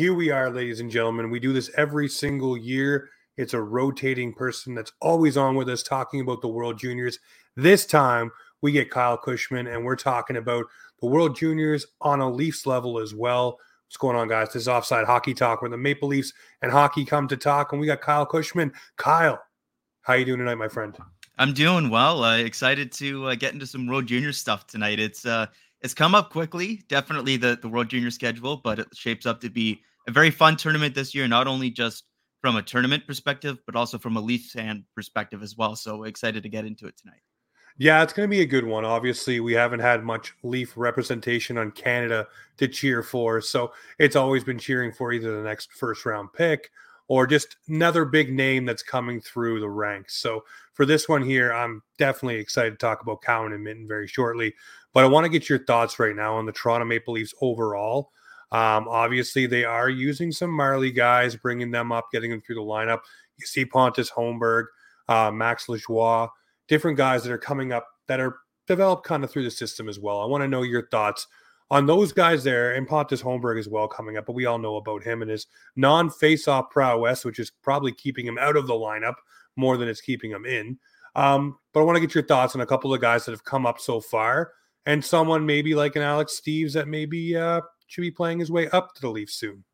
Here we are, ladies and gentlemen. We do this every single year. It's a rotating person that's always on with us talking about the World Juniors. This time we get Kyle Cushman, and we're talking about the World Juniors on a Leafs level as well. What's going on, guys? This is Offside Hockey Talk, where the Maple Leafs and hockey come to talk, and we got Kyle Cushman. Kyle, how are you doing tonight, my friend? I'm doing well. Uh, excited to uh, get into some World Junior stuff tonight. It's uh, it's come up quickly. Definitely the the World Junior schedule, but it shapes up to be a very fun tournament this year. Not only just from a tournament perspective, but also from a Leafs fan perspective as well. So excited to get into it tonight. Yeah, it's going to be a good one. Obviously, we haven't had much Leaf representation on Canada to cheer for. So it's always been cheering for either the next first round pick or just another big name that's coming through the ranks. So for this one here, I'm definitely excited to talk about Cowan and Minten very shortly. But I want to get your thoughts right now on the Toronto Maple Leafs overall. Um, obviously, they are using some Marlie guys, bringing them up, getting them through the lineup. You see Pontus Holmberg, uh, Max Lajoie, different guys that are coming up that are developed kind of through the system as well. I want to know your thoughts on those guys there and Pontus Holmberg as well coming up, but we all know about him and his non face off prowess, which is probably keeping him out of the lineup more than it's keeping him in. Um, but I want to get your thoughts on a couple of guys that have come up so far and someone maybe like an Alex Steeves that maybe uh, should be playing his way up to the Leafs soon.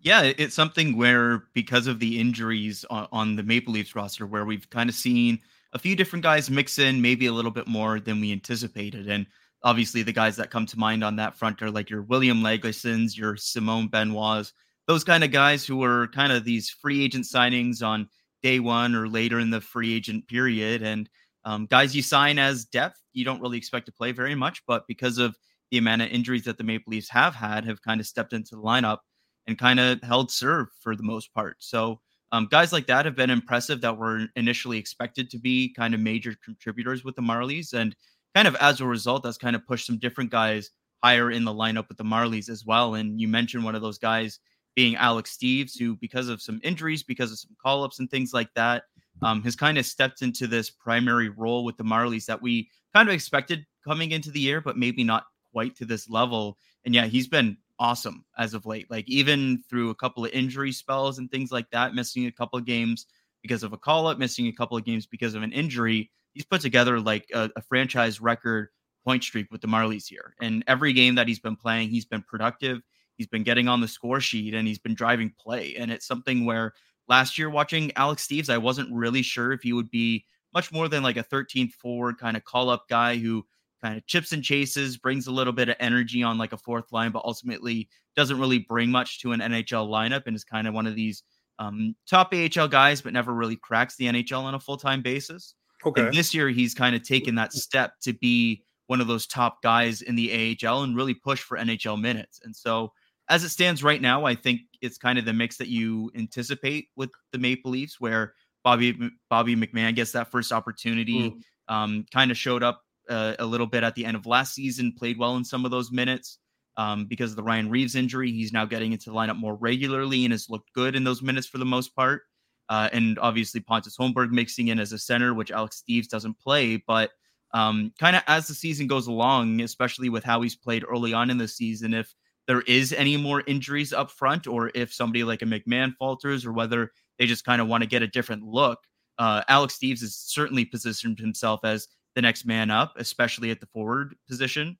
Yeah, it's something where because of the injuries on, on the Maple Leafs roster, where we've kind of seen a few different guys mix in, maybe a little bit more than we anticipated. And obviously, the guys that come to mind on that front are like your William Lagessons, your Simon Benoit's, those kind of guys who are kind of these free agent signings on day one or later in the free agent period. And um, guys you sign as depth, you don't really expect to play very much, but because of the amount of injuries that the Maple Leafs have had have kind of stepped into the lineup and kind of held serve for the most part. So um, guys like that have been impressive that were initially expected to be kind of major contributors with the Marlies. And kind of as a result, that's kind of pushed some different guys higher in the lineup with the Marlies as well. And you mentioned one of those guys being Alex Steeves, who, because of some injuries, because of some call ups and things like that, um, has kind of stepped into this primary role with the Marlies that we kind of expected coming into the year, but maybe not quite to this level. And yeah, he's been awesome as of late. Like even through a couple of injury spells and things like that, missing a couple of games because of a call up, missing a couple of games because of an injury. He's put together like a, a franchise record point streak with the Marlies here. And every game that he's been playing, he's been productive. He's been getting on the score sheet and he's been driving play. And it's something where last year watching Alex Steeves, I wasn't really sure if he would be much more than like a 13th forward kind of call up guy who kind of chips and chases, brings a little bit of energy on like a fourth line, but ultimately doesn't really bring much to an NHL lineup and is kind of one of these um, top AHL guys, but never really cracks the NHL on a full time basis. Okay. And this year, he's kind of taken that step to be one of those top guys in the AHL and really push for NHL minutes. And so, as it stands right now, I think it's kind of the mix that you anticipate with the Maple Leafs, where Bobby Bobby McMann gets that first opportunity, mm. um, kind of showed up uh, a little bit at the end of last season, played well in some of those minutes. Um, because of the Ryan Reaves injury, he's now getting into the lineup more regularly and has looked good in those minutes for the most part. Uh, and obviously Pontus Holmberg mixing in as a center, which Alex Steeves doesn't play. But um, kind of as the season goes along, especially with how he's played early on in the season, if there is any more injuries up front, or if somebody like a McMann falters, or whether they just kind of want to get a different look. Uh, Alex Steeves has certainly positioned himself as the next man up, especially at the forward position.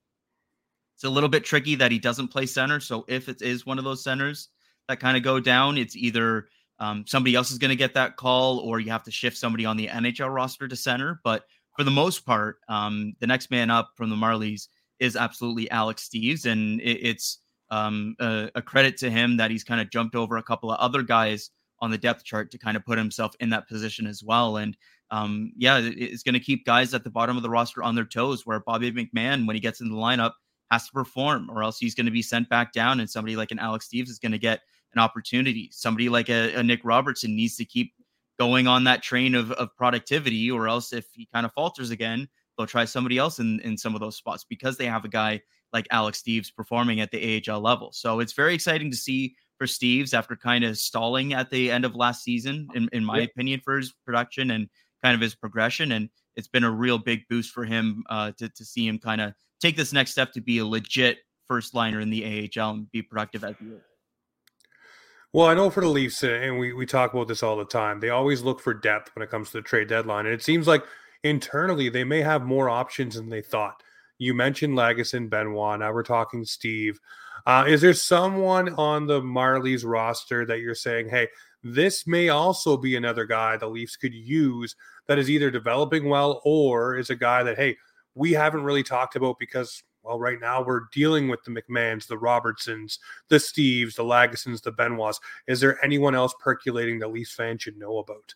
It's a little bit tricky that he doesn't play center. So if it is one of those centers that kind of go down, it's either um, somebody else is going to get that call or you have to shift somebody on the NHL roster to center. But for the most part, um, the next man up from the Marlies is absolutely Alex Steeves. And it, it's um, a, a credit to him that he's kind of jumped over a couple of other guys on the depth chart to kind of put himself in that position as well. And um, yeah, it's going to keep guys at the bottom of the roster on their toes. Where Bobby McMann, when he gets in the lineup, has to perform, or else he's going to be sent back down. And somebody like an Alex Steeves is going to get an opportunity. Somebody like a, a, Nick Robertson needs to keep going on that train of, of productivity, or else if he kind of falters again, they'll try somebody else in, in some of those spots because they have a guy like Alex Steeves performing at the AHL level. So it's very exciting to see for Steeves after kind of stalling at the end of last season, in, in my yeah. opinion, for his production and kind of his progression. And it's been a real big boost for him uh, to, to see him kind of take this next step to be a legit first liner in the AHL and be productive at the well, I know for the Leafs, and we, we talk about this all the time, they always look for depth when it comes to the trade deadline. And it seems like internally they may have more options than they thought. You mentioned Lagesson, Benoit. Now we're talking Steve. Uh, is there someone on the Marlies roster that you're saying, hey, this may also be another guy the Leafs could use that is either developing well or is a guy that, hey, we haven't really talked about because well, right now we're dealing with the McManns, the Robertsons, the Steeves, the Lagessons, the Benoits. Is there anyone else percolating that Leafs fans should know about?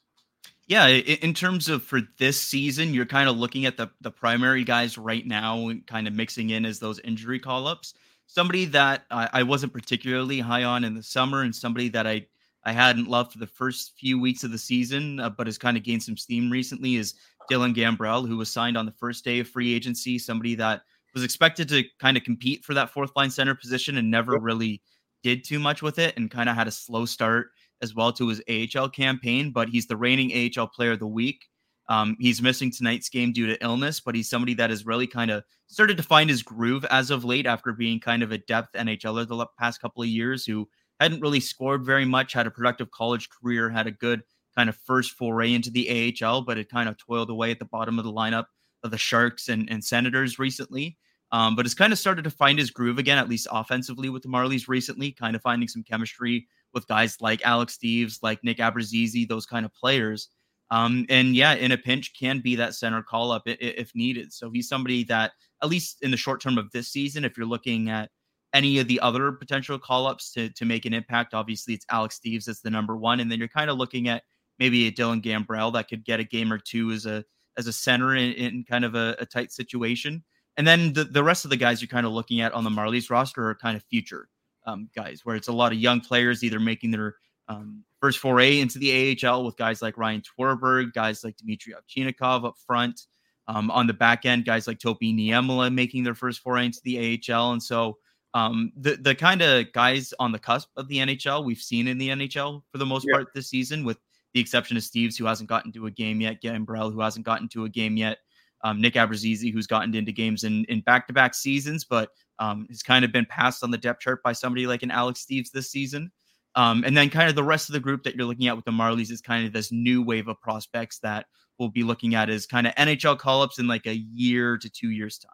Yeah, in terms of for this season, you're kind of looking at the the primary guys right now, and kind of mixing in as those injury call ups. Somebody that I, I wasn't particularly high on in the summer, and somebody that I I hadn't loved for the first few weeks of the season, uh, but has kind of gained some steam recently is Dylan Gambrell, who was signed on the first day of free agency. Somebody that was expected to kind of compete for that fourth line center position and never really did too much with it and kind of had a slow start as well to his AHL campaign, but he's the reigning AHL player of the week. Um, he's missing tonight's game due to illness, but he's somebody that has really kind of started to find his groove as of late after being kind of a depth NHLer the past couple of years who hadn't really scored very much, had a productive college career, had a good kind of first foray into the AHL, but had kind of toiled away at the bottom of the lineup of the Sharks and, and Senators recently. Um, but has kind of started to find his groove again, at least offensively with the Marlies recently, kind of finding some chemistry with guys like Alex Steeves, like Nick Abruzzese, those kind of players. Um, and yeah, in a pinch, can be that center call up if needed. So he's somebody that, at least in the short term of this season, if you're looking at any of the other potential call ups to, to make an impact, obviously it's Alex Steeves that's the number one. And then you're kind of looking at maybe a Dylan Gambrell that could get a game or two as a as a center in, in kind of a, a, tight situation. And then the, the rest of the guys you're kind of looking at on the Marlies roster are kind of future um, guys, where it's a lot of young players either making their um, first foray into the AHL with guys like Ryan Tverberg, guys like Dmitry Ovchinnikov up front. Um, on the back end, guys like Topi Niemela making their first foray into the AHL. And so um, the the kind of guys on the cusp of the NHL we've seen in the NHL for the most yeah. part this season, with the exception of Steeves, who hasn't gotten to a game yet, Gambrell, who hasn't gotten to a game yet, um, Nick Abruzzese, who's gotten into games in in back to back seasons, but um, has kind of been passed on the depth chart by somebody like an Alex Steeves this season. Um, and then kind of the rest of the group that you're looking at with the Marlies is kind of this new wave of prospects that we'll be looking at as kind of NHL call ups in like a year to two years time.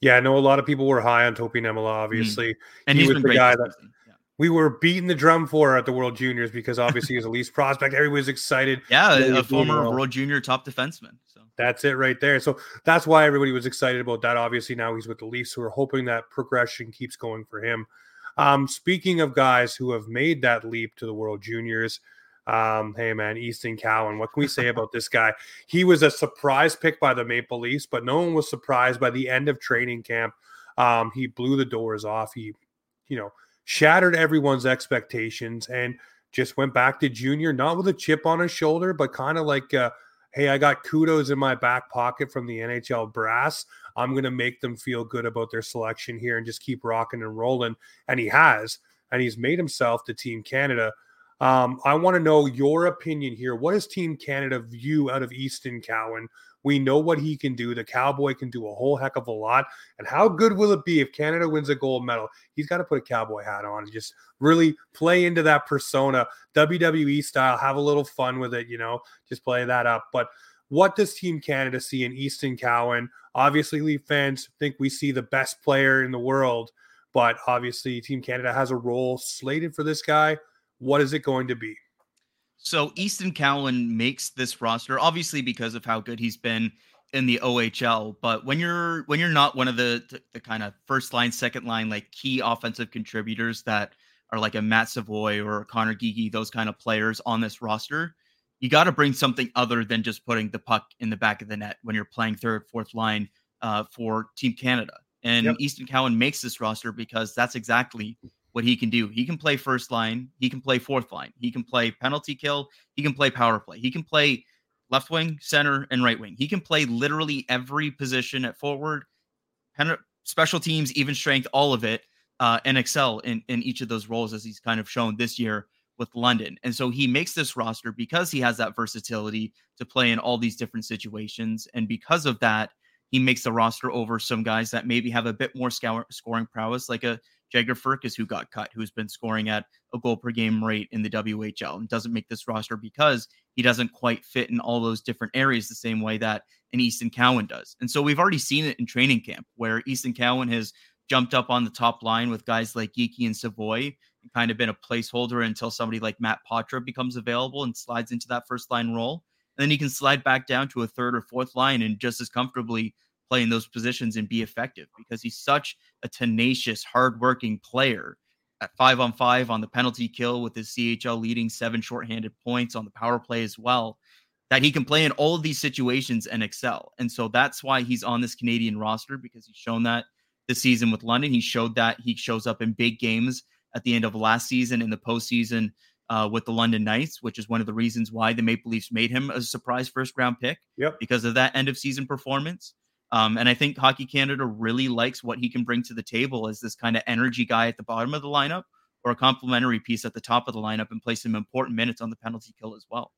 Yeah, I know a lot of people were high on Topi Niemela, mm. obviously. Mm. And he was the guy that we were beating the drum for at the World Juniors because obviously he's a Leafs prospect. Everybody's excited. Yeah, a former World Junior top defenseman. So that's it right there. So that's why everybody was excited about that. Obviously now he's with the Leafs, so we're hoping that progression keeps going for him. Um, speaking of guys who have made that leap to the World Juniors, um, hey man, Easton Cowan, what can we say about this guy? He was a surprise pick by the Maple Leafs, but no one was surprised by the end of training camp. Um, he blew the doors off. He, you know, shattered everyone's expectations and just went back to junior, not with a chip on his shoulder, but kind of like, uh, hey, I got kudos in my back pocket from the NHL brass. I'm going to make them feel good about their selection here and just keep rocking and rolling. And he has, and he's made himself the Team Canada. Um, I want to know your opinion here. What does Team Canada view out of Easton Cowan? We know what he can do. The Cowboy can do a whole heck of a lot. And how good will it be if Canada wins a gold medal? He's got to put a Cowboy hat on and just really play into that persona, WWE style, have a little fun with it, you know, just play that up. But what does Team Canada see in Easton Cowan? Obviously, Leaf fans think we see the best player in the world, but obviously, Team Canada has a role slated for this guy. What is it going to be? So Easton Cowan makes this roster obviously because of how good he's been in the OHL. But when you're when you're not one of the the, the kind of first line, second line, like key offensive contributors that are like a Matt Savoy or Connor Geekie, those kind of players on this roster, you got to bring something other than just putting the puck in the back of the net when you're playing third, fourth line uh, for Team Canada. And yep. Easton Cowan makes this roster because that's exactly what he can do. He can play first line, he can play fourth line, he can play penalty kill, he can play power play, he can play left wing, center, and right wing. He can play literally every position at forward, special teams, even strength, all of it, uh, and excel in, in each of those roles as he's kind of shown this year with London. And so he makes this roster because he has that versatility to play in all these different situations. And because of that, he makes the roster over some guys that maybe have a bit more scoring prowess, like a Jagger Firkus, who got cut, who's been scoring at a goal per game rate in the WHL and doesn't make this roster because he doesn't quite fit in all those different areas the same way that an Easton Cowan does. And so we've already seen it in training camp where Easton Cowan has jumped up on the top line with guys like Geekie and Savoy and kind of been a placeholder until somebody like Matt Poitras becomes available and slides into that first line role. And then he can slide back down to a third or fourth line and just as comfortably play in those positions and be effective because he's such a tenacious, hardworking player at five on five on the penalty kill with his CHL leading seven shorthanded points on the power play as well. That he can play in all of these situations and excel. And so that's why he's on this Canadian roster because he's shown that this season with London. He showed that he shows up in big games at the end of last season in the postseason uh, with the London Knights, which is one of the reasons why the Maple Leafs made him a surprise first round pick. Yep. Because of that end of season performance. Um, and I think Hockey Canada really likes what he can bring to the table as this kind of energy guy at the bottom of the lineup or a complementary piece at the top of the lineup and play some important minutes on the penalty kill as well.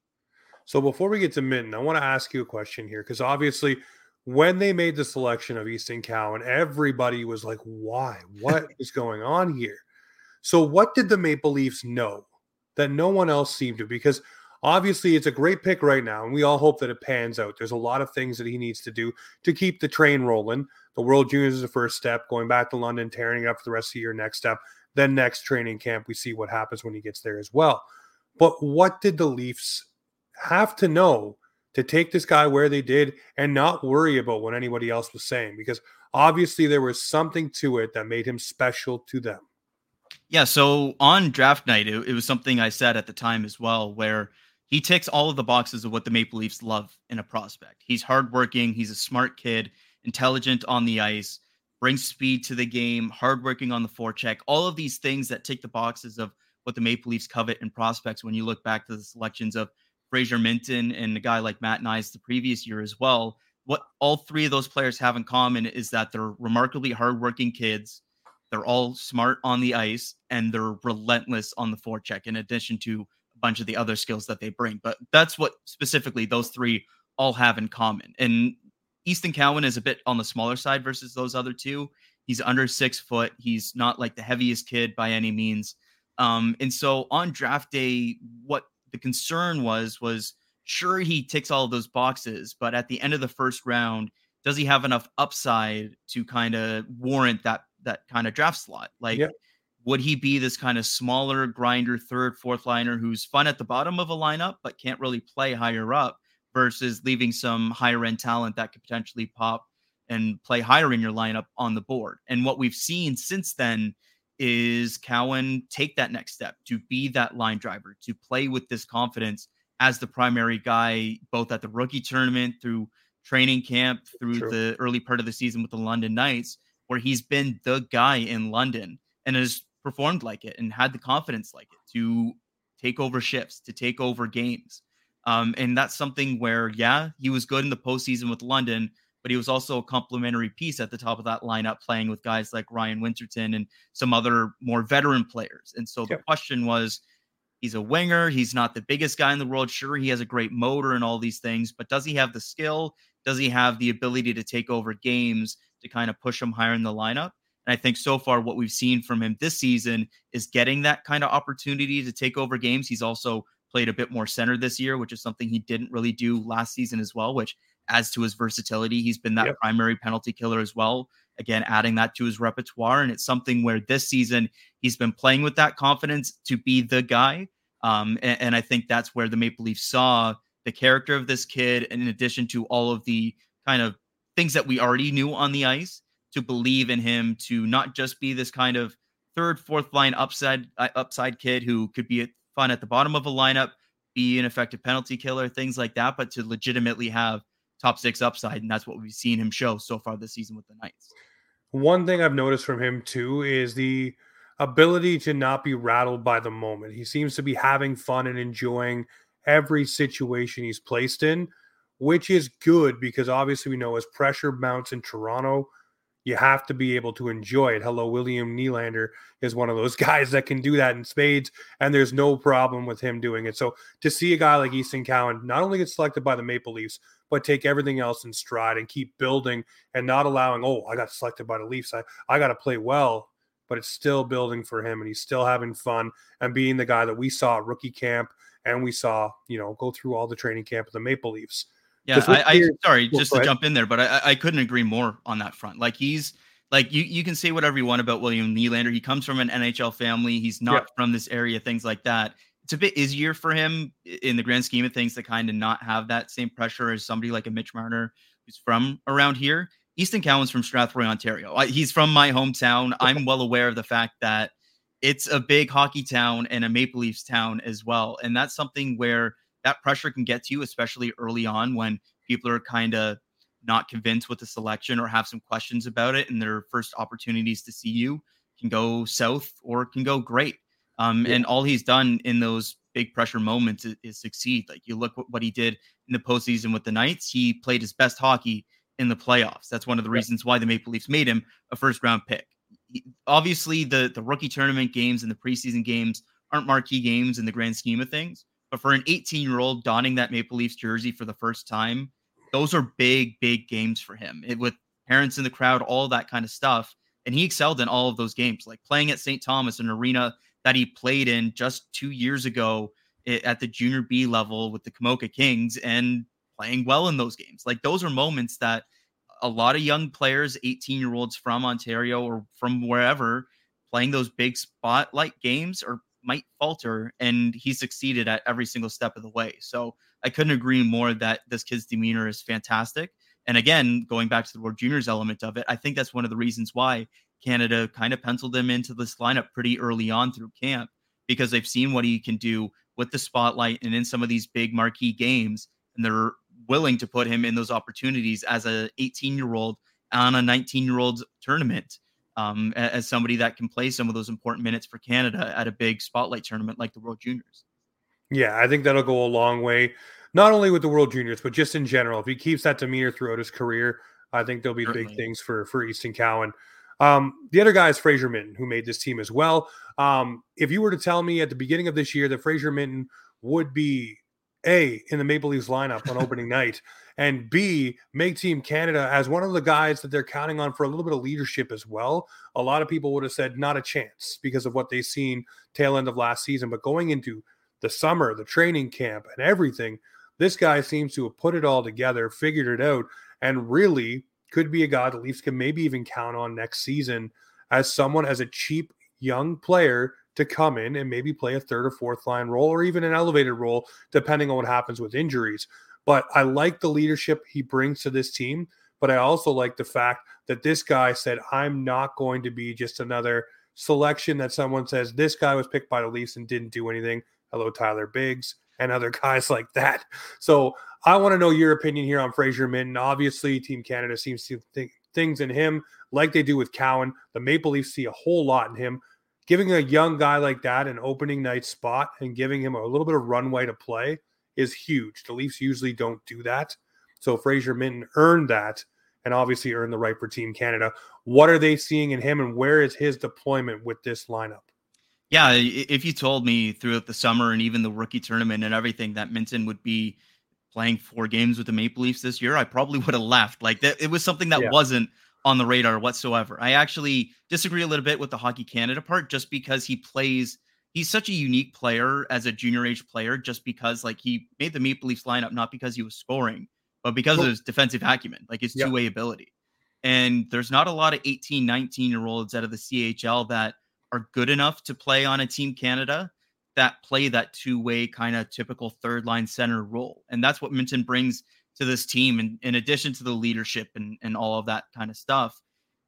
So before we get to Minten, I want to ask you a question here because obviously when they made the selection of Easton Cowan, everybody was like, why? What is going on here? So what did the Maple Leafs know that no one else seemed to? Because Obviously, it's a great pick right now, and we all hope that it pans out. There's a lot of things that he needs to do to keep the train rolling. The World Juniors is the first step, going back to London, tearing it up for the rest of the year, next step. Then, next training camp, we see what happens when he gets there as well. But what did the Leafs have to know to take this guy where they did and not worry about what anybody else was saying? Because obviously, there was something to it that made him special to them. Yeah. So on draft night, it, it was something I said at the time as well, where he ticks all of the boxes of what the Maple Leafs love in a prospect. He's hardworking, he's a smart kid, intelligent on the ice, brings speed to the game, hardworking on the forecheck, all of these things that tick the boxes of what the Maple Leafs covet in prospects when you look back to the selections of Fraser Minten and a guy like Matt Knies the previous year as well. What all three of those players have in common is that they're remarkably hardworking kids. They're all smart on the ice and they're relentless on the forecheck, in addition to bunch of the other skills that they bring. But that's what specifically those three all have in common. And Easton Cowan is a bit on the smaller side versus those other two. He's under six foot. He's not like the heaviest kid by any means. Um, and so on draft day, what the concern was was sure he ticks all those boxes, but at the end of the first round, does he have enough upside to kind of warrant that that kind of draft slot? Like yep would he be this kind of smaller grinder, third, fourth liner who's fun at the bottom of a lineup but can't really play higher up versus leaving some higher end talent that could potentially pop and play higher in your lineup on the board? And what we've seen since then is Cowan take that next step to be that line driver, to play with this confidence as the primary guy, both at the rookie tournament, through training camp, through True. the early part of the season with the London Knights, where he's been the guy in London and has performed like it and had the confidence like it to take over shifts, to take over games. Um, and that's something where, yeah, he was good in the postseason with London, but he was also a complementary piece at the top of that lineup, playing with guys like Ryan Winterton and some other more veteran players. And so the question was, he's a winger. He's not the biggest guy in the world. Sure, he has a great motor and all these things, but does he have the skill? Does he have the ability to take over games to kind of push him higher in the lineup? And I think so far, what we've seen from him this season is getting that kind of opportunity to take over games. He's also played a bit more center this year, which is something he didn't really do last season as well, which adds to his versatility. He's been that yep. primary penalty killer as well. Again, adding that to his repertoire. And it's something where this season he's been playing with that confidence to be the guy. Um, and, and I think that's where the Maple Leafs saw the character of this kid, in addition to all of the kind of things that we already knew on the ice, to believe in him to not just be this kind of third, fourth line upside uh, upside kid who could be fun at the bottom of a lineup, be an effective penalty killer, things like that, but to legitimately have top six upside. And that's what we've seen him show so far this season with the Knights. One thing I've noticed from him too is the ability to not be rattled by the moment. He seems to be having fun and enjoying every situation he's placed in, which is good because obviously we know as pressure mounts in Toronto, you have to be able to enjoy it. Hello, William Nylander is one of those guys that can do that in spades, and there's no problem with him doing it. So to see a guy like Easton Cowan not only get selected by the Maple Leafs, but take everything else in stride and keep building and not allowing, oh, I got selected by the Leafs. I, I got to play well, but it's still building for him and he's still having fun and being the guy that we saw at rookie camp and we saw, you know, go through all the training camp of the Maple Leafs. Yeah, I, I sorry, well, just to jump in there, but I, I couldn't agree more on that front. Like he's like you you can say whatever you want about William Nylander. He comes from an NHL family. He's not yeah. from this area, things like that. It's a bit easier for him in the grand scheme of things to kind of not have that same pressure as somebody like a Mitch Marner who's from around here. Easton Cowan's from Strathroy, Ontario. I, he's from my hometown. I'm well aware of the fact that it's a big hockey town and a Maple Leafs town as well. And that's something where that pressure can get to you, especially early on when people are kind of not convinced with the selection or have some questions about it, and their first opportunities to see you can go south or can go great. Um, yeah. And all he's done in those big pressure moments is, is succeed. Like you look what he did in the postseason with the Knights, he played his best hockey in the playoffs. That's one of the reasons why the Maple Leafs made him a first round pick. He, obviously, the the rookie tournament games and the preseason games aren't marquee games in the grand scheme of things, but for an 18 year old donning that Maple Leafs jersey for the first time, those are big, big games for him. It, with parents in the crowd, all that kind of stuff. And he excelled in all of those games, like playing at St. Thomas, an arena that he played in just two years ago at the junior B level with the Komoka Kings and playing well in those games. Like those are moments that a lot of young players, 18 year olds from Ontario or from wherever, playing those big spotlight games or might falter, and he succeeded at every single step of the way. So I couldn't agree more that this kid's demeanor is fantastic. And again, going back to the World Juniors element of it, I think that's one of the reasons why Canada kind of penciled him into this lineup pretty early on through camp because they've seen what he can do with the spotlight and in some of these big marquee games, and they're willing to put him in those opportunities as a 18 year old on a 19 year old tournament um, as somebody that can play some of those important minutes for Canada at a big spotlight tournament like the World Juniors. Yeah, I think that'll go a long way, not only with the World Juniors, but just in general. If he keeps that demeanor throughout his career, I think there'll be Certainly. big things for for Easton Cowan. Um, the other guy is Fraser Minten, who made this team as well. Um, if you were to tell me at the beginning of this year that Fraser Minten would be a in the Maple Leafs lineup on opening night, and B make Team Canada as one of the guys that they're counting on for a little bit of leadership as well. A lot of people would have said not a chance because of what they've seen tail end of last season, but going into the summer, the training camp, and everything, this guy seems to have put it all together, figured it out, and really could be a guy the Leafs can maybe even count on next season as someone as a cheap young player to come in and maybe play a third or fourth line role or even an elevated role, depending on what happens with injuries. But I like the leadership he brings to this team. But I also like the fact that this guy said, I'm not going to be just another selection that someone says this guy was picked by the Leafs and didn't do anything. Hello, Tyler Biggs and other guys like that. So I want to know your opinion here on Fraser Minten. Obviously, Team Canada seems to think things in him like they do with Cowan. The Maple Leafs see a whole lot in him giving a young guy like that an opening night spot and giving him a little bit of runway to play is huge. The Leafs usually don't do that. So Fraser Minten earned that and obviously earned the right for Team Canada. What are they seeing in him and where is his deployment with this lineup? Yeah, if you told me throughout the summer and even the rookie tournament and everything that Minten would be playing four games with the Maple Leafs this year, I probably would have left. Like that, it was something that yeah. wasn't on the radar whatsoever. I actually disagree a little bit with the Hockey Canada part just because he plays he's such a unique player as a junior age player just because like he made the Maple Leafs lineup not because he was scoring, but because of his defensive acumen, like his two-way ability. And there's not a lot of 18, 19 year olds out of the CHL that are good enough to play on a team Canada that play that two-way kind of typical third line center role. And that's what Minten brings to this team. And in addition to the leadership and, and all of that kind of stuff,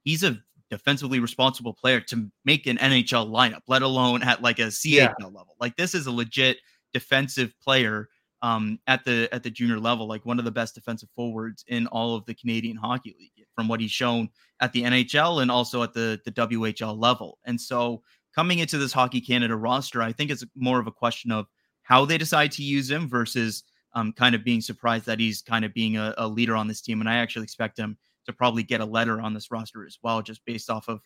he's a defensively responsible player to make an NHL lineup, let alone at like a CHL yeah. level. Like this is a legit defensive player um, at the at the junior level, like one of the best defensive forwards in all of the Canadian Hockey League, from what he's shown at the NHL and also at the the WHL level. And so coming into this Hockey Canada roster, I think it's more of a question of how they decide to use him versus um, kind of being surprised that he's kind of being a, a leader on this team. And I actually expect him to probably get a letter on this roster as well, just based off of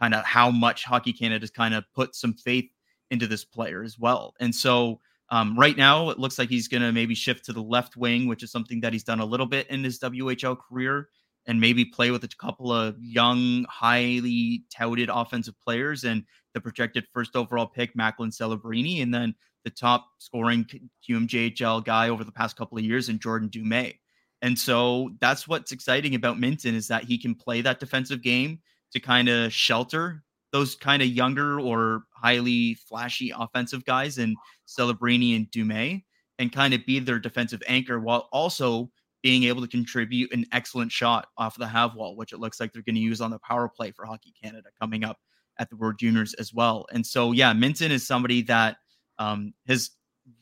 kind of how much Hockey Canada's kind of put some faith into this player as well. And so um, right now, it looks like he's going to maybe shift to the left wing, which is something that he's done a little bit in his WHL career, and maybe play with a couple of young, highly touted offensive players and the projected first overall pick, Macklin Celebrini, and then the top scoring QMJHL guy over the past couple of years in Jordan Dumais. And so that's what's exciting about Minten is that he can play that defensive game to kind of shelter those kind of younger or highly flashy offensive guys in Celebrini and Dumais and kind of be their defensive anchor while also being able to contribute an excellent shot off the half wall, which it looks like they're going to use on the power play for Hockey Canada coming up at the World Juniors as well. And so, yeah, Minten is somebody that um, has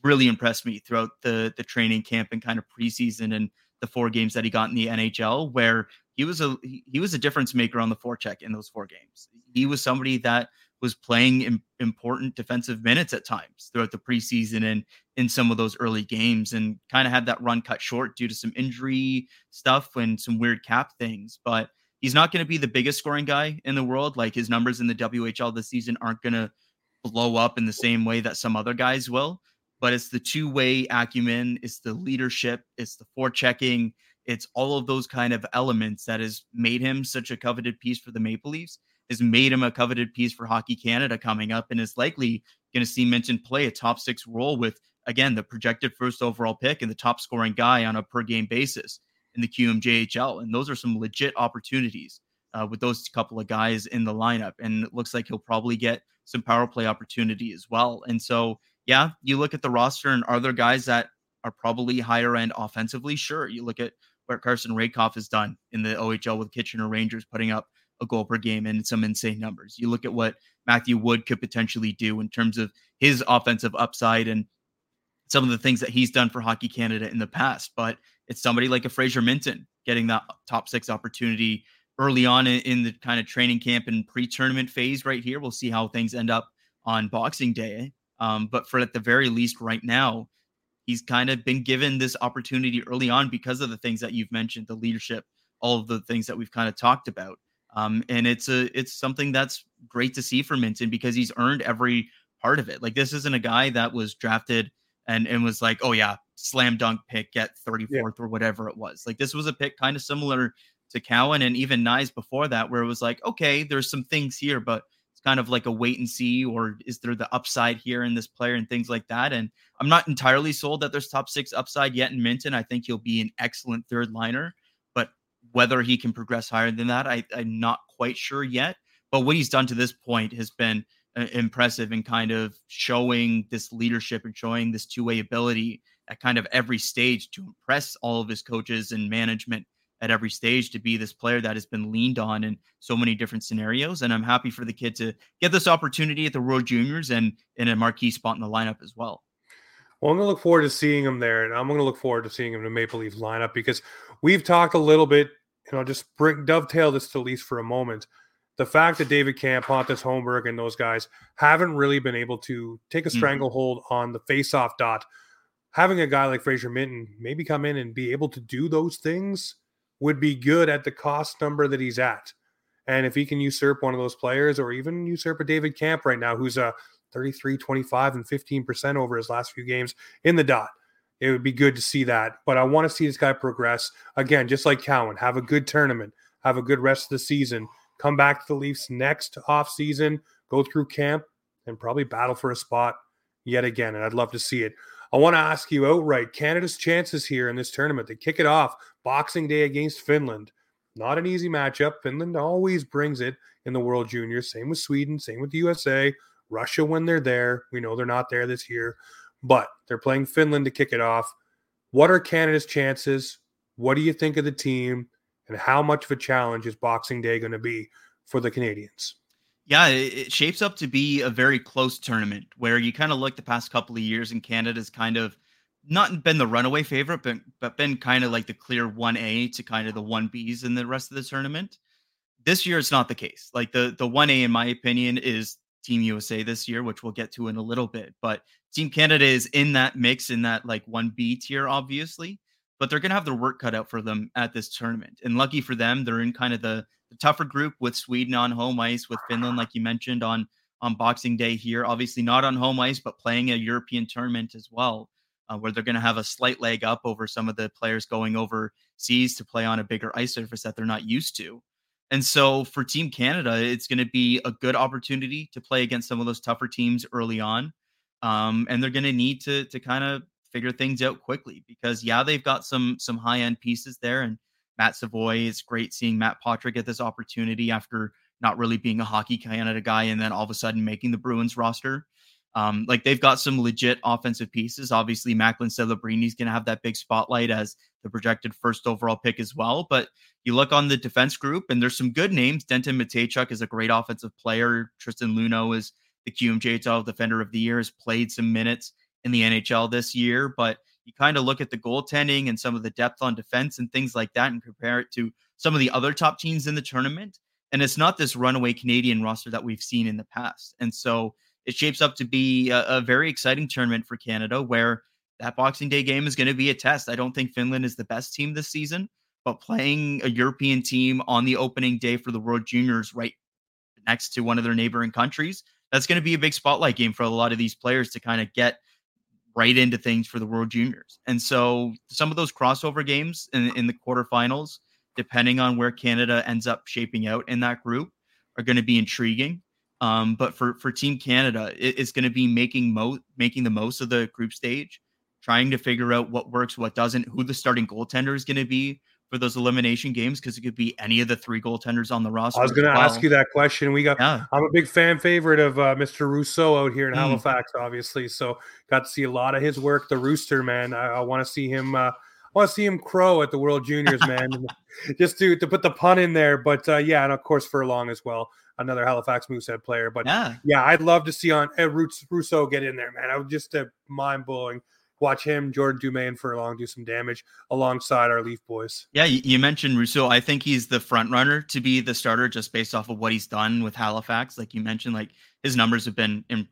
really impressed me throughout the the training camp and kind of preseason and the four games that he got in the NHL, where he was a he was a difference maker on the forecheck in those four games. He was somebody that was playing Im- important defensive minutes at times throughout the preseason and in some of those early games, and kind of had that run cut short due to some injury stuff and some weird cap things. But he's not going to be the biggest scoring guy in the world. Like his numbers in the WHL this season aren't going to blow up in the same way that some other guys will but it's the two-way acumen, it's the leadership, it's the forechecking, it's all of those kind of elements that has made him such a coveted piece for the Maple Leafs, has made him a coveted piece for Hockey Canada coming up, and is likely going to see Minten play a top six role with again the projected first overall pick and the top scoring guy on a per game basis in the QMJHL, and those are some legit opportunities uh, with those couple of guys in the lineup, and it looks like he'll probably get some power play opportunity as well, and so yeah, you look at the roster and are there guys that are probably higher end offensively? Sure. You look at what Carson Rehkopf has done in the OHL with Kitchener Rangers, putting up a goal per game and some insane numbers. You look at what Matthew Wood could potentially do in terms of his offensive upside and some of the things that he's done for Hockey Canada in the past. But it's somebody like a Fraser Minten getting that top six opportunity early on in, the kind of training camp and pre tournament phase right here. We'll see how things end up on Boxing Day. Um, but for at the very least, right now, he's kind of been given this opportunity early on because of the things that you've mentioned, the leadership, all of the things that we've kind of talked about. Um, and it's a it's something that's great to see for Minten because he's earned every part of it. Like this isn't a guy that was drafted and and was like, oh yeah, slam dunk pick at 34th yeah. or whatever it was. Like this was a pick kind of similar to Cowan and even Knies before that, where it was like, okay, there's some things here, but kind of like a wait and see, or is there the upside here in this player and things like that? And I'm not entirely sold that there's top six upside yet in Minten. I think he'll be an excellent third liner, but whether he can progress higher than that, I, I'm not quite sure yet. But what he's done to this point has been uh, impressive and kind of showing this leadership and showing this two way ability at kind of every stage to impress all of his coaches and management at every stage to be this player that has been leaned on in so many different scenarios. And I'm happy for the kid to get this opportunity at the World Juniors and in a marquee spot in the lineup as well. Well, I'm going to look forward to seeing him there, and I'm going to look forward to seeing him in the Maple Leaf lineup because we've talked a little bit. and I'll just bring dovetail this to Leafs for a moment. The fact that David Kampf, Pontus Holmberg, and those guys haven't really been able to take a mm-hmm. stranglehold mm-hmm. on the face-off dot. Having a guy like Fraser Minten maybe come in and be able to do those things would be good at the cost number that he's at. And if he can usurp one of those players or even usurp a David Kampf right now, who's a 33, 25, and 15% over his last few games in the dot, it would be good to see that. But I want to see this guy progress again, just like Cowan. Have a good tournament, have a good rest of the season. Come back to the Leafs next off season, go through camp, and probably battle for a spot yet again. And I'd love to see it. I want to ask you outright Canada's chances here in this tournament. They kick it off Boxing Day against Finland. Not an easy matchup. Finland always brings it in the World Juniors. Same with Sweden, same with the USA. Russia when they're there. We know they're not there this year, but they're playing Finland to kick it off. What are Canada's chances? What do you think of the team? And how much of a challenge is Boxing Day going to be for the Canadians? Yeah, it shapes up to be a very close tournament where you kind of look the past couple of years and Canada's kind of not been the runaway favorite, but but been kind of like the clear one A to kind of the one Bs in the rest of the tournament. This year, it's not the case. Like the the one A, in my opinion, is Team USA this year, which we'll get to in a little bit. But Team Canada is in that mix, in that like one B tier, obviously. But they're gonna have their work cut out for them at this tournament. And lucky for them, they're in kind of the, the tougher group with Sweden on home ice, with Finland, like you mentioned, on on Boxing Day here. Obviously not on home ice, but playing a European tournament as well uh, where they're going to have a slight leg up over some of the players going overseas to play on a bigger ice surface that they're not used to. And so for Team Canada, it's going to be a good opportunity to play against some of those tougher teams early on. Um, and they're going to need to to kind of figure things out quickly because yeah, they've got some some high end pieces there. And Matt Savoy, it's great seeing Matt Poitras get this opportunity after not really being a hockey Canada guy and then all of a sudden making the Bruins roster. Um, like they've got some legit offensive pieces. Obviously, Macklin Celebrini's going to have that big spotlight as the projected first overall pick as well. But you look on the defense group, and there's some good names. Denton Mateychuk is a great offensive player. Tristan Luneau is the QMJHL Defender of the Year, has played some minutes in the NHL this year. But you kind of look at the goaltending and some of the depth on defense and things like that, and compare it to some of the other top teams in the tournament. And it's not this runaway Canadian roster that we've seen in the past. And so it shapes up to be a, a very exciting tournament for Canada where that Boxing Day game is going to be a test. I don't think Finland is the best team this season, but playing a European team on the opening day for the World Juniors right next to one of their neighboring countries, that's going to be a big spotlight game for a lot of these players to kind of get right into things for the World Juniors. And so some of those crossover games in, in the quarterfinals, depending on where Canada ends up shaping out in that group, are going to be intriguing. Um, but for for Team Canada, it, it's going to be making mo making the most of the group stage, trying to figure out what works, what doesn't, who the starting goaltender is going to be for those elimination games because it could be any of the three goaltenders on the roster. I was going to well. ask you that question. We got. Yeah. I'm a big fan favorite of uh, Mr. Rousseau out here in mm. Halifax, obviously. So got to see a lot of his work. The Rooster man. I, I want to see him. Uh, I want to see him crow at the World Juniors, man. Just to to put the pun in there, but uh, yeah, and of course Furlong as well another Halifax Moosehead player. But yeah, yeah I'd love to see on uh, Rousseau get in there, man. I would just uh, mind blowing. Watch him, Jordan Dumais, and Furlong do some damage alongside our Leaf boys. Yeah, you mentioned Rousseau. I think he's the front runner to be the starter just based off of what he's done with Halifax. Like you mentioned, like his numbers have been in,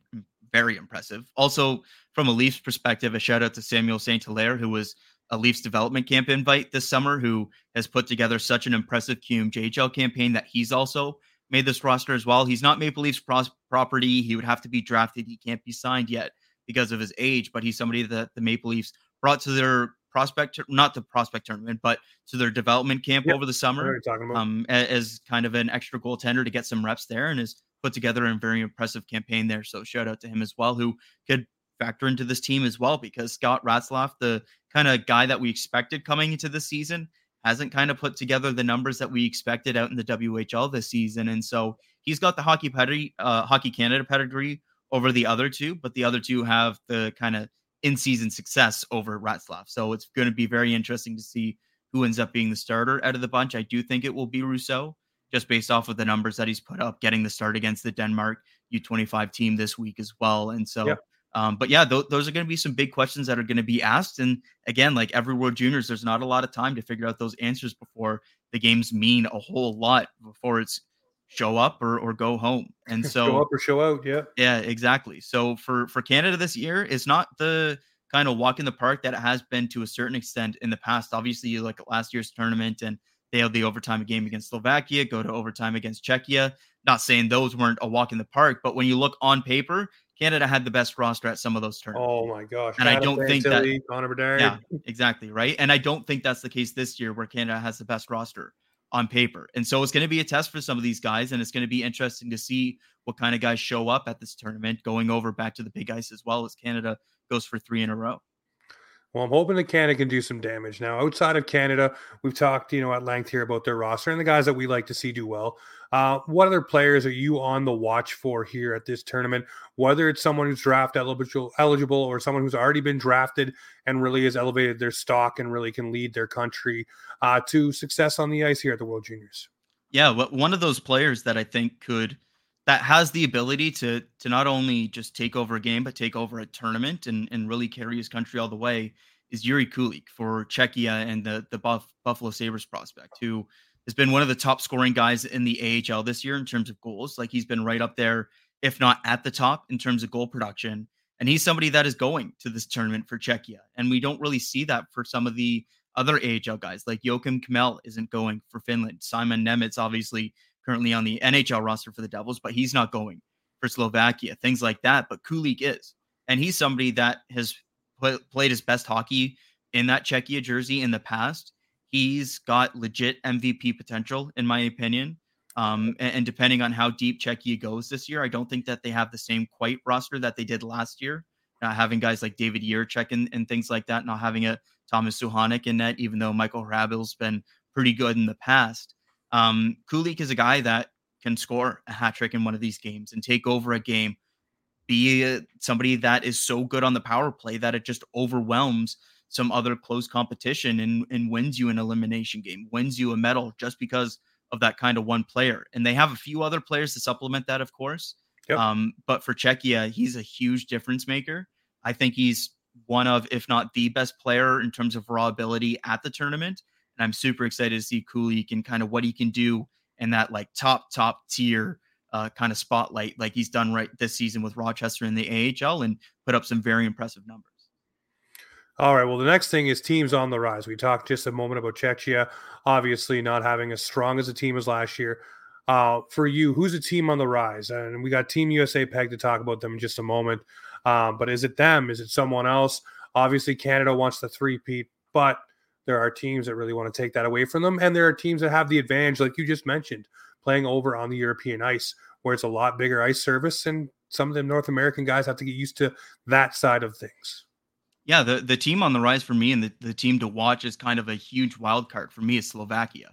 very impressive. Also, from a Leafs perspective, a shout out to Samuel St. Hilaire, who was a Leafs development camp invite this summer, who has put together such an impressive QMJHL campaign that he's also made this roster as well. He's not Maple Leafs pros- property. He would have to be drafted. He can't be signed yet because of his age, but he's somebody that the Maple Leafs brought to their prospect, not the prospect tournament, but to their development camp yep. over the summer um, as kind of an extra goaltender to get some reps there and has put together a very impressive campaign there. So shout out to him as well, who could factor into this team as well because Scott Ratzlaff, the kind of guy that we expected coming into the season, hasn't kind of put together the numbers that we expected out in the WHL this season. And so he's got the hockey pedigree, uh, hockey Canada pedigree over the other two, but the other two have the kind of in season success over Ratzlaff. So it's going to be very interesting to see who ends up being the starter out of the bunch. I do think it will be Rousseau, just based off of the numbers that he's put up, getting the start against the Denmark U25 team this week as well. And so um, but yeah, th- those are going to be some big questions that are going to be asked. And again, like every World Juniors, there's not a lot of time to figure out those answers before the games mean a whole lot before it's show up or, or go home. And so show up or show out. Yeah. Yeah, exactly. So for, for Canada this year, it's not the kind of walk in the park that it has been to a certain extent in the past. Obviously, you look at last year's tournament and they had the overtime game against Slovakia, go to overtime against Czechia. Not saying those weren't a walk in the park, but when you look on paper, Canada had the best roster at some of those tournaments. Oh my gosh! And Adam I don't think that Connor Bedard. Yeah, exactly right. And I don't think that's the case this year, where Canada has the best roster on paper. And so it's going to be a test for some of these guys, and it's going to be interesting to see what kind of guys show up at this tournament, going over back to the big ice as well as Canada goes for three in a row. Well, I'm hoping that Canada can do some damage. Now, outside of Canada, we've talked, you know, at length here about their roster and the guys that we like to see do well. Uh, what other players are you on the watch for here at this tournament? Whether it's someone who's draft eligible, or someone who's already been drafted and really has elevated their stock and really can lead their country uh, to success on the ice here at the World Juniors. Yeah, one of those players that I think could that has the ability to to not only just take over a game but take over a tournament and and really carry his country all the way is Yuri Kulich for Czechia and the the Buff, Buffalo Sabres prospect who has been one of the top scoring guys in the AHL this year in terms of goals. Like he's been right up there, if not at the top, in terms of goal production. And he's somebody that is going to this tournament for Czechia. And we don't really see that for some of the other AHL guys, like Joakim Kemell isn't going for Finland. Simon Nemec, obviously, currently on the NHL roster for the Devils, but he's not going for Slovakia, things like that. But Kulich is. And he's somebody that has play, played his best hockey in that Czechia jersey in the past. He's got legit MVP potential, in my opinion. Um, and, and, depending on how deep Czechia goes this year, I don't think that they have the same quite roster that they did last year. Not having guys like David Jiricek and, and things like that, not having a Thomas Suchanek in net, even though Michael Hrabal's been pretty good in the past. Um, Kulich is a guy that can score a hat trick in one of these games and take over a game, be a, somebody that is so good on the power play that it just overwhelms some other close competition and, and wins you an elimination game, wins you a medal just because of that kind of one player. And they have a few other players to supplement that, of course. Yep. Um, but for Czechia, he's a huge difference maker. I think he's one of, if not the best player in terms of raw ability at the tournament. And I'm super excited to see Kulich and kind of what he can do in that like top, top tier uh, kind of spotlight, like he's done right this season with Rochester in the AHL and put up some very impressive numbers. All right. Well, the next thing is teams on the rise. We talked just a moment about Czechia, obviously not having as strong as a team as last year. Uh, for you, who's a team on the rise? And we got Team USA Peg to talk about them in just a moment. Um, but is it them? Is it someone else? Obviously, Canada wants the three-peat, but there are teams that really want to take that away from them. And there are teams that have the advantage, like you just mentioned, playing over on the European ice, where it's a lot bigger ice service. And some of the North American guys have to get used to that side of things. Yeah, the, the team on the rise for me and the, the team to watch is kind of a huge wild card for me is Slovakia.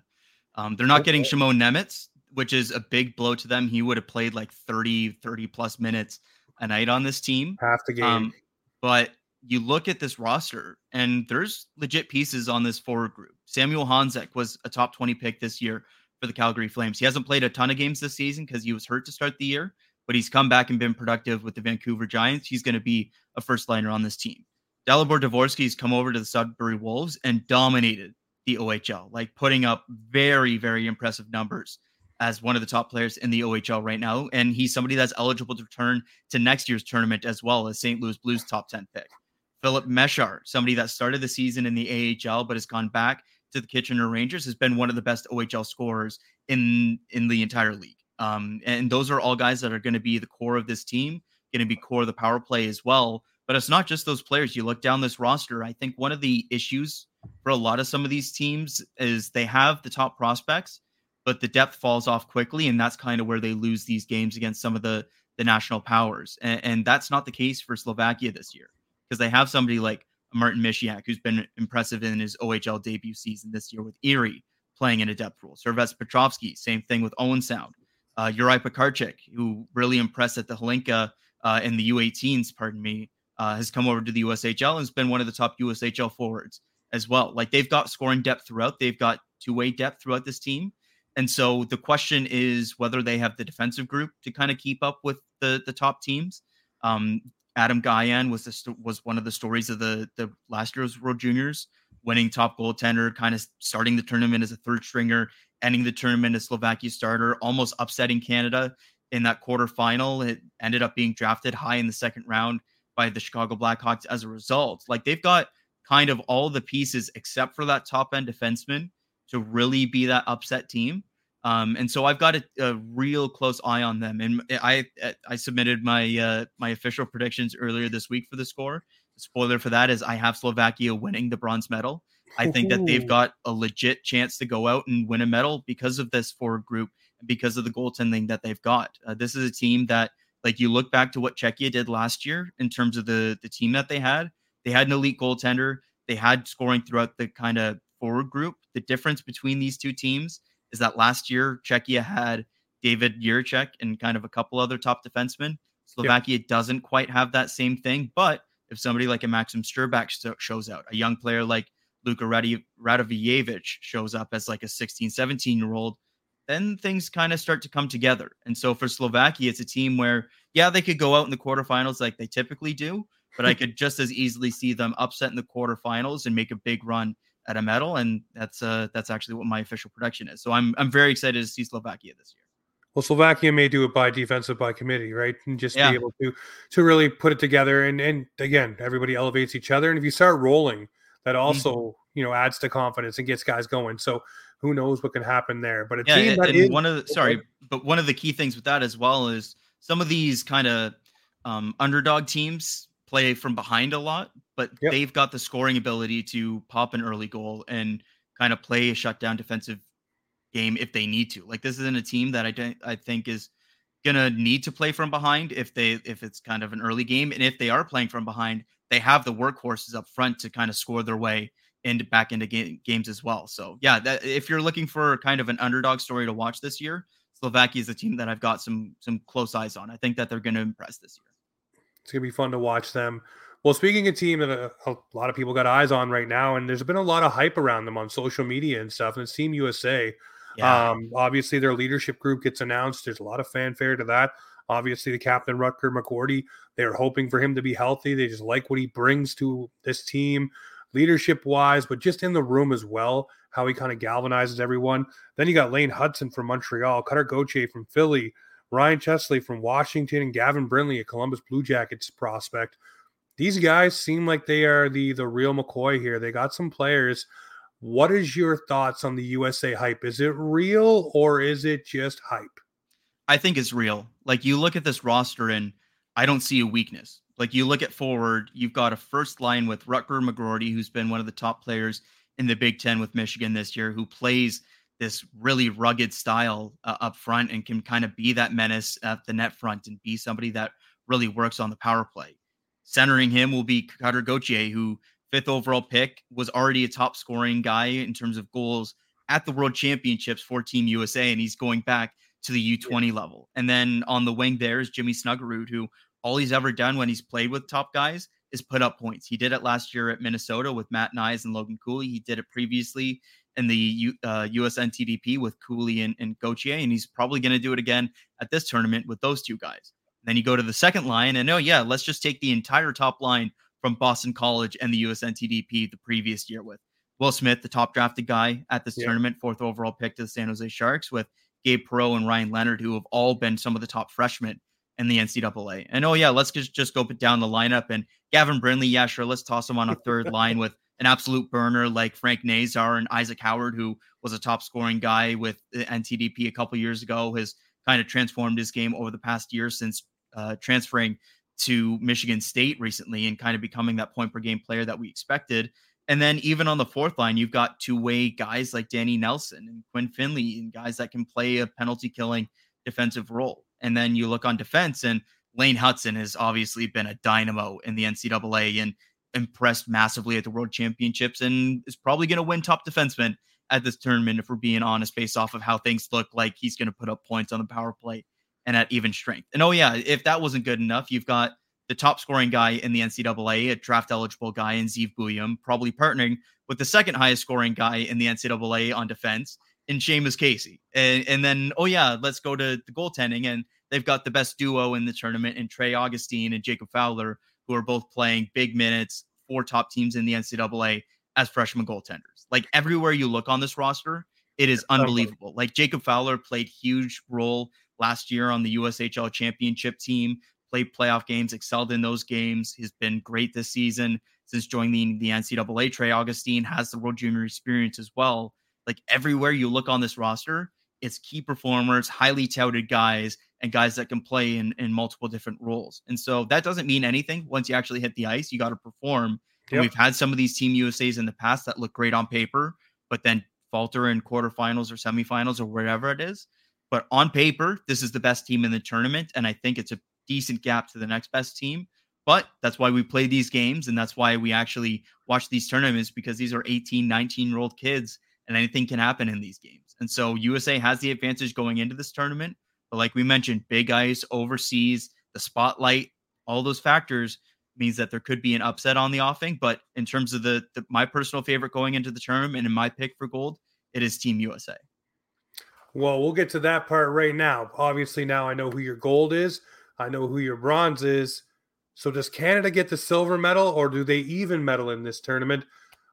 Um, they're not getting Shimon Nemec, which is a big blow to them. He would have played like 30, 30 plus minutes a night on this team. Half the game. Um, but you look at this roster and there's legit pieces on this forward group. Samuel Honzek was a top 20 pick this year for the Calgary Flames. He hasn't played a ton of games this season because he was hurt to start the year, but he's come back and been productive with the Vancouver Giants. He's going to be a first liner on this team. Dalibor Dvorsky's come over to the Sudbury Wolves and dominated the OHL, like putting up very, very impressive numbers as one of the top players in the OHL right now. And he's somebody that's eligible to return to next year's tournament as well as St. Louis Blues top 10 pick. Filip Mesar, somebody that started the season in the AHL but has gone back to the Kitchener Rangers, has been one of the best OHL scorers in in the entire league. Um, and those are all guys that are going to be the core of this team, going to be core of the power play as well. But it's not just those players. You look down this roster. I think one of the issues for a lot of some of these teams is they have the top prospects, but the depth falls off quickly, and that's kind of where they lose these games against some of the the national powers. And, and that's not the case for Slovakia this year because they have somebody like Martin Misiak, who's been impressive in his OHL debut season this year with Erie playing in a depth role. Servac Petrovsky, same thing with Owen Sound. Uh, Pekarcik, who really impressed at the Hlinka uh, in the U18s, pardon me, uh, has come over to the USHL and has been one of the top USHL forwards as well. Like they've got scoring depth throughout, they've got two way depth throughout this team. And so the question is whether they have the defensive group to kind of keep up with the the top teams. Um, Adam Gajan was the, was one of the stories of the the last year's World Juniors, winning top goaltender, kind of starting the tournament as a third stringer, ending the tournament as Slovakia starter, almost upsetting Canada in that quarterfinal. It ended up being drafted high in the second round by the Chicago Blackhawks as a result. Like they've got kind of all the pieces except for that top end defenseman to really be that upset team. Um, and so I've got a, a, real close eye on them. And I I submitted my uh, my official predictions earlier this week for the score. Spoiler for that is I have Slovakia winning the bronze medal. I think that they've got a legit chance to go out and win a medal because of this forward group, and because of the goaltending that they've got. Uh, this is a team that, like, you look back to what Czechia did last year in terms of the the team that they had. They had an elite goaltender. They had scoring throughout the kind of forward group. The difference between these two teams is that last year Czechia had David Jiricek and kind of a couple other top defensemen. Slovakia yep. doesn't quite have that same thing, but if somebody like a Maxim Strbak shows out, a young player like Luka Radivojevic shows up as like a 16, 17 year old, then things kind of start to come together. And so for Slovakia, it's a team where, yeah, they could go out in the quarterfinals like they typically do, but I could just as easily see them upset in the quarterfinals and make a big run at a medal. And that's uh that's actually what my official prediction is. So I'm I'm very excited to see Slovakia this year. Well, Slovakia may do it by defensive by committee, right? And just yeah. be able to to really put it together. And and again, everybody elevates each other. And if you start rolling, that also mm-hmm. you know adds to confidence and gets guys going. So who knows what can happen there? But a yeah, team that is, one of the, sorry, but one of the key things with that as well is some of these kind of um, underdog teams play from behind a lot, but yep. they've got the scoring ability to pop an early goal and kind of play a shutdown defensive game if they need to. Like this isn't a team that I don't I think is gonna need to play from behind if they if it's kind of an early game, and if they are playing from behind, they have the workhorses up front to kind of score their way into back into game, games as well. So yeah, that, if you're looking for kind of an underdog story to watch this year, Slovakia is a team that I've got some some close eyes on. I think that they're going to impress this year. It's going to be fun to watch them. Well, speaking of team that a, a, lot of people got eyes on right now, and there's been a lot of hype around them on social media and stuff, and it's Team USA. Yeah. Um, obviously, their leadership group gets announced. There's a lot of fanfare to that. Obviously, the captain, Rutger McGroarty, they're hoping for him to be healthy. They just like what he brings to this team, leadership wise, but just in the room as well, how he kind of galvanizes everyone. Then you got Lane Hutson from Montreal, Cutter Gauthier from Philly, Ryan Chesley from Washington and Gavin Brindley, a Columbus Blue Jackets prospect. These guys seem like they are the the real McCoy here. They got some players. What is your thoughts on the USA hype? Is it real or is it just hype? I think it's real. Like you look at this roster and I don't see a weakness. Like you look at forward, you've got a first line with Rutger McGroarty, who's been one of the top players in the Big Ten with Michigan this year, who plays this really rugged style uh, up front and can kind of be that menace at the net front and be somebody that really works on the power play. Centering him will be Cutter Gauthier, who fifth overall pick was already a top scoring guy in terms of goals at the World Championships for Team USA, and he's going back to the U20 level. And then on the wing there is Jimmy Snuggerud, who all he's ever done when he's played with top guys is put up points. He did it last year at Minnesota with Matt Knies and Logan Cooley. He did it previously in the U, uh, USNTDP with Cooley and, and Gauthier, and he's probably going to do it again at this tournament with those two guys. Then you go to the second line, and oh yeah, let's just take the entire top line from Boston College and the USNTDP the previous year with Will Smith, the top drafted guy at this yeah. tournament, fourth overall pick to the San Jose Sharks, with Gabe Perreault and Ryan Leonard, who have all been some of the top freshmen in the NCAA. And oh yeah, let's just just go down the lineup and Gavin Brindley, yeah, sure, let's toss him on a third line with an absolute burner like Frank Nazar and Isaac Howard, who was a top scoring guy with the NTDP a couple years ago, has kind of transformed his game over the past year since uh, transferring to Michigan State recently and kind of becoming that point per game player that we expected. And then even on the fourth line, you've got two way guys like Danny Nelson and Quinn Finley and guys that can play a penalty killing defensive role. And then you look on defense, and Lane Hutson has obviously been a dynamo in the NCAA and impressed massively at the World Championships and is probably going to win top defenseman at this tournament if we're being honest, based off of how things look like he's going to put up points on the power play and at even strength. And oh, yeah, if that wasn't good enough, you've got the top scoring guy in the NCAA, a draft eligible guy in Zeev Buium, probably partnering with the second highest scoring guy in the NCAA on defense in Seamus Casey. And, and then, oh, yeah, let's go to the goaltending. And they've got the best duo in the tournament in Trey Augustine and Jacob Fowler, who are both playing big minutes for top teams in the NCAA as freshman goaltenders. Like everywhere you look on this roster, it is unbelievable. Like Jacob Fowler played huge role last year on the USHL championship team, played playoff games, excelled in those games. He's been great this season since joining the NCAA. Trey Augustine has the World Junior experience as well. Like everywhere you look on this roster, it's key performers, highly touted guys, and guys that can play in, in multiple different roles. And so that doesn't mean anything once you actually hit the ice. You got to perform. Yep. we've had some of these Team USAs in the past that look great on paper, but then falter in quarterfinals or semifinals or wherever it is. But on paper, this is the best team in the tournament. And I think it's a decent gap to the next best team. But that's why we play these games. And that's why we actually watch these tournaments because these are 18, 19 year old kids and anything can happen in these games. And so USA has the advantage going into this tournament. But like we mentioned, big ice, overseas, the spotlight, all those factors means that there could be an upset on the offing. But in terms of the, the my personal favorite going into the tournament and in my pick for gold, it is Team USA. Well, we'll get to that part right now. Obviously, now I know who your gold is. I know who your bronze is. So does Canada get the silver medal or do they even medal in this tournament?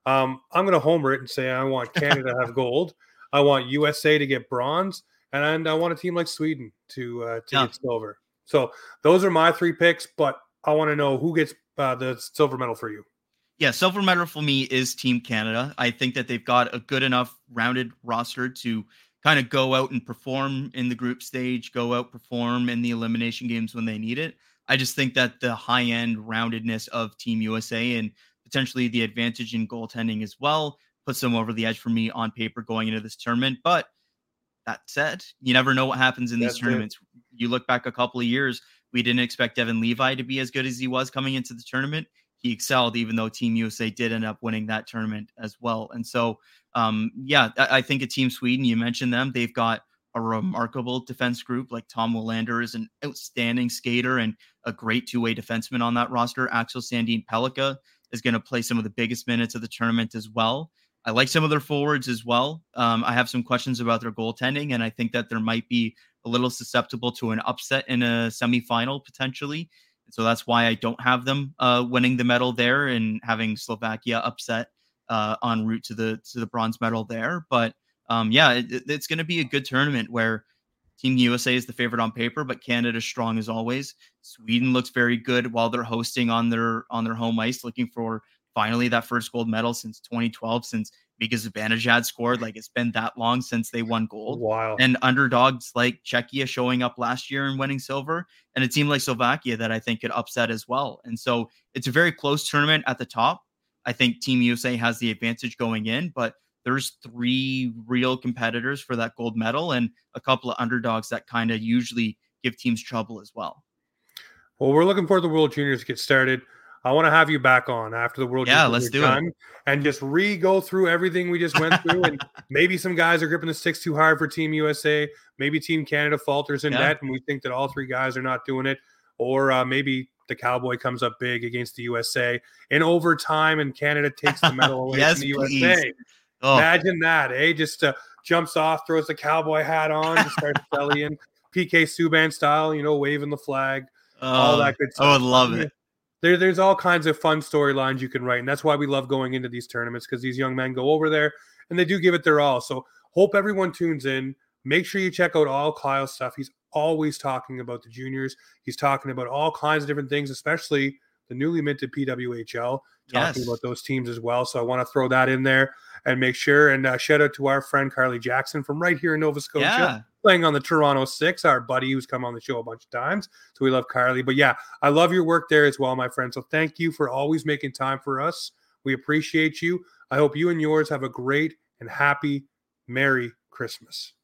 Um, I'm going to homer it and say I want Canada to have gold. I want USA to get bronze, and I want a team like Sweden to uh, to yeah. get silver. So those are my three picks. But I want to know who gets uh, the silver medal for you. Yeah, silver medal for me is Team Canada. I think that they've got a good enough rounded roster to kind of go out and perform in the group stage, go out perform in the elimination games when they need it. I just think that the high end roundedness of Team USA and potentially the advantage in goaltending as well puts them over the edge for me on paper going into this tournament. But that said, you never know what happens in That's these tournaments. It. You look back a couple of years, we didn't expect Devon Levi to be as good as he was coming into the tournament. He excelled, even though Team USA did end up winning that tournament as well. And so, um, yeah, I, I think a Team Sweden, you mentioned them, they've got a remarkable defense group. Like Tom Willander is an outstanding skater and a great two way defenseman on that roster. Axel Sandin Pellikka is going to play some of the biggest minutes of the tournament as well. I like some of their forwards as well. Um, I have some questions about their goaltending, and I think that there might be a little susceptible to an upset in a semifinal potentially. So that's why I don't have them uh, winning the medal there and having Slovakia upset uh, en route to the to the bronze medal there. But um, yeah, it, it's going to be a good tournament where Team USA is the favorite on paper, but Canada's strong as always. Sweden looks very good while they're hosting on their on their home ice, looking for finally that first gold medal since 2012, since Mika Zibanejad scored. Like it's been that long since they won gold. Wow. And underdogs like Czechia showing up last year and winning silver, and a team like Slovakia that I think could upset as well. And so it's a very close tournament at the top. I think Team USA has the advantage going in, but there's three real competitors for that gold medal and a couple of underdogs that kind of usually give teams trouble as well. Well, we're looking for the World Juniors to get started. I want to have you back on after the World yeah, let's do done it. and just re go through everything we just went through. and maybe some guys are gripping the sticks too hard for Team USA. Maybe Team Canada falters in yeah. net, and we think that all three guys are not doing it. Or uh, maybe the Cowboy comes up big against the USA in overtime, and Canada takes the medal away yes, from the please. USA. Oh. Imagine that, eh? Just uh, jumps off, throws the cowboy hat on, just starts bellying PK Subban style, you know, waving the flag, oh, all that good stuff. I would love it there, there's all kinds of fun storylines you can write, and that's why we love going into these tournaments because these young men go over there and they do give it their all. So hope everyone tunes in. Make sure you check out all Kyle's stuff. He's always talking about the juniors. He's talking about all kinds of different things, especially the newly minted PWHL, talking yes. about those teams as well. So I want to throw that in there and make sure. And uh, shout out to our friend Carly Jackson from right here in Nova Scotia. Yeah playing on the Toronto Six, our buddy who's come on the show a bunch of times. So we love Carly. But yeah, I love your work there as well, my friend. So thank you for always making time for us. We appreciate you. I hope you and yours have a great and happy Merry Christmas.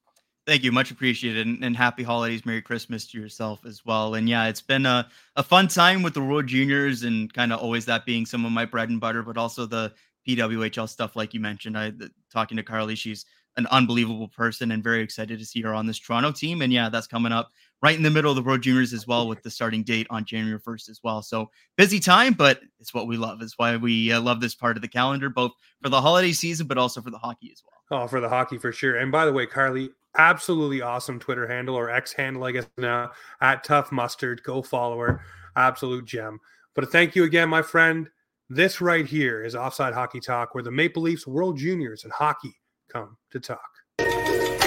Thank you. Much appreciated. And, and, happy holidays. Merry Christmas to yourself as well. And yeah, it's been a, a fun time with the World Juniors and kind of always that being some of my bread and butter, but also the PWHL stuff, like you mentioned. I the, talking to Carly, she's an unbelievable person and very excited to see her on this Toronto team. And yeah, that's coming up right in the middle of the World Juniors as well with the starting date on January 1st as well. So busy time, but it's what we love. It's why we uh, love this part of the calendar, both for the holiday season, but also for the hockey as well. Oh, for the hockey for sure. And by the way, Carly, absolutely awesome Twitter handle or X handle, I guess now at Tough Mustard. Go follow her. Absolute gem. But thank you again, my friend. This right here is Offside Hockey Talk, where the Maple Leafs World Juniors and hockey come to talk.